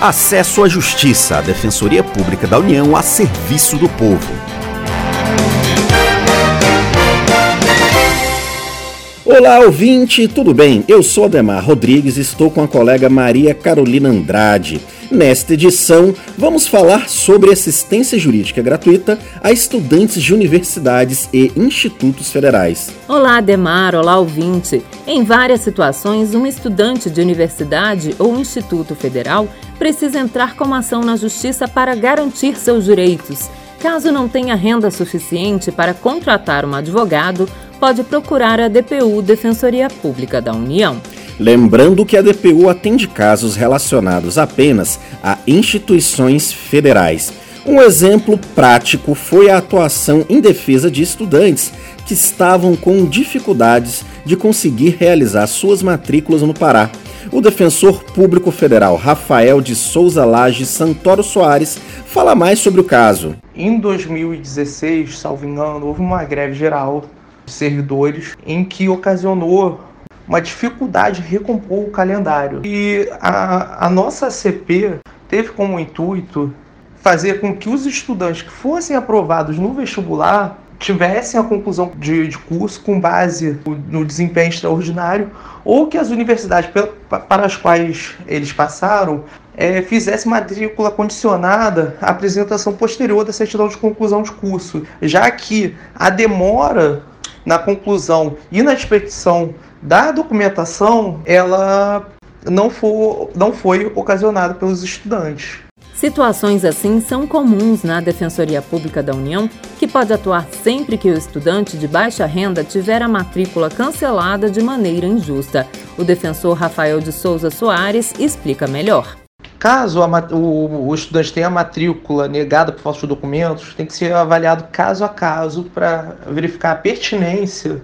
Acesso à Justiça, a Defensoria Pública da União a serviço do povo. Olá, ouvinte, tudo bem? Eu sou Ademar Rodrigues e estou com a colega Maria Carolina Andrade. Nesta edição, vamos falar sobre assistência jurídica gratuita a estudantes de universidades e institutos federais. Olá, Ademar, olá, ouvinte. Em várias situações, um estudante de universidade ou instituto federal precisa entrar com uma ação na justiça para garantir seus direitos. Caso não tenha renda suficiente para contratar um advogado, pode procurar a DPU Defensoria Pública da União. Lembrando que a DPU atende casos relacionados apenas a instituições federais. Um exemplo prático foi a atuação em defesa de estudantes que estavam com dificuldades de conseguir realizar suas matrículas no Pará. O defensor público federal Rafael de Souza Lage Santoro Soares fala mais sobre o caso. Em 2016, salvo engano, houve uma greve geral servidores, em que ocasionou uma dificuldade de recompor o calendário. E a, a nossa CP teve como intuito fazer com que os estudantes que fossem aprovados no vestibular tivessem a conclusão de, de, curso com base no desempenho extraordinário ou que as universidades para as quais eles passaram é, matrícula condicionada à apresentação posterior da certidão de conclusão de curso, já que a demora na conclusão e na expedição da documentação, ela não, não foi ocasionada pelos estudantes. Situações assim são comuns na Defensoria Pública da União, que pode atuar sempre que o estudante de baixa renda tiver a matrícula cancelada de maneira injusta. O defensor Rafael de Souza Soares explica melhor. Caso a, o, o, estudante tenha a matrícula negada por de documentos, tem que ser avaliado caso a caso para verificar a pertinência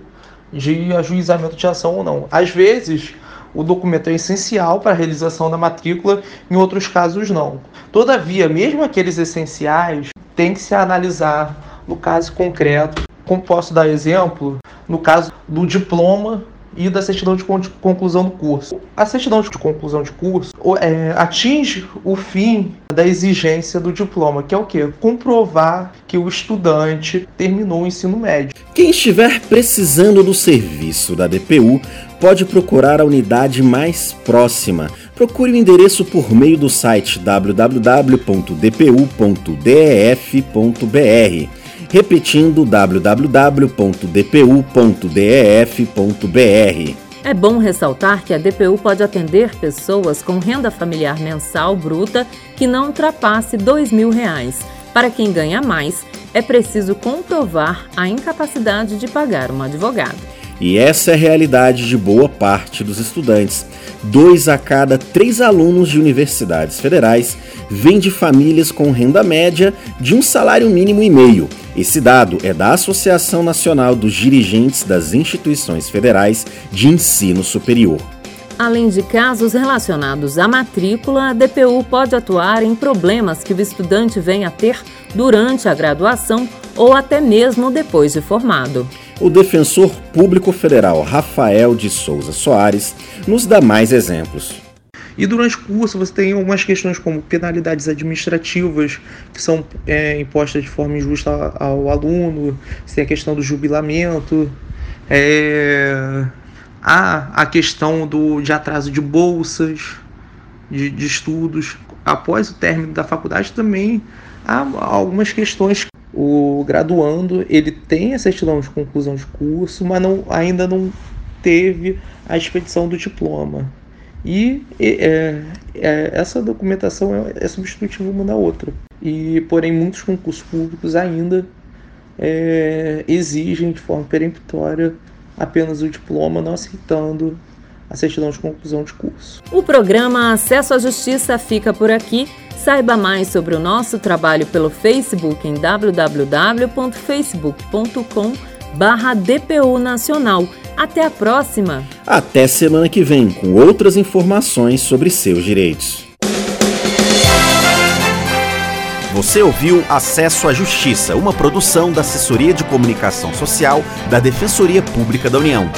de ajuizamento de ação ou não. Às vezes, o documento é essencial para a realização da matrícula, em outros casos não. Todavia, mesmo aqueles essenciais, tem que se analisar no caso concreto. Como posso dar exemplo? No caso do diploma e da certidão de conclusão do curso. A certidão de conclusão de curso é, atinge o fim da exigência do diploma, que é o quê? Comprovar que o estudante terminou o ensino médio. Quem estiver precisando do serviço da DPU pode procurar a unidade mais próxima. Procure o endereço por meio do site www.dpu.def.br repetindo www.dpu.def.br. É bom ressaltar que a DPU pode atender pessoas com renda familiar mensal bruta que não ultrapasse 2 mil reais. Para quem ganha mais, é preciso comprovar a incapacidade de pagar um advogado. E essa é a realidade de boa parte dos estudantes. Dois a cada três alunos de universidades federais vêm de famílias com renda média de um salário mínimo e meio esse dado é da Associação Nacional dos Dirigentes das Instituições Federais de Ensino Superior. Além de casos relacionados à matrícula, a DPU pode atuar em problemas que o estudante venha a ter durante a graduação ou até mesmo depois de formado. O defensor público federal Rafael de Souza Soares nos dá mais exemplos. E durante o curso você tem algumas questões como penalidades administrativas que são é, impostas de forma injusta ao aluno, você tem a questão do jubilamento, é, há a questão do, de atraso de bolsas, de, de estudos. Após o término da faculdade também há algumas questões o graduando ele tem a certidão de conclusão de curso, mas não, ainda não teve a expedição do diploma. E é, é, essa documentação é, é, substitutiva uma da outra. E, porém, muitos concursos públicos ainda é, exigem de forma peremptória apenas o diploma, não aceitando a certidão de conclusão de curso. O programa Acesso à Justiça fica por aqui. Saiba mais sobre o nosso trabalho pelo Facebook em www.facebook.com/dpu nacional até a próxima! Até semana que vem com outras informações sobre seus direitos. Você ouviu Acesso à Justiça, uma produção da Assessoria de Comunicação Social da Defensoria Pública da União.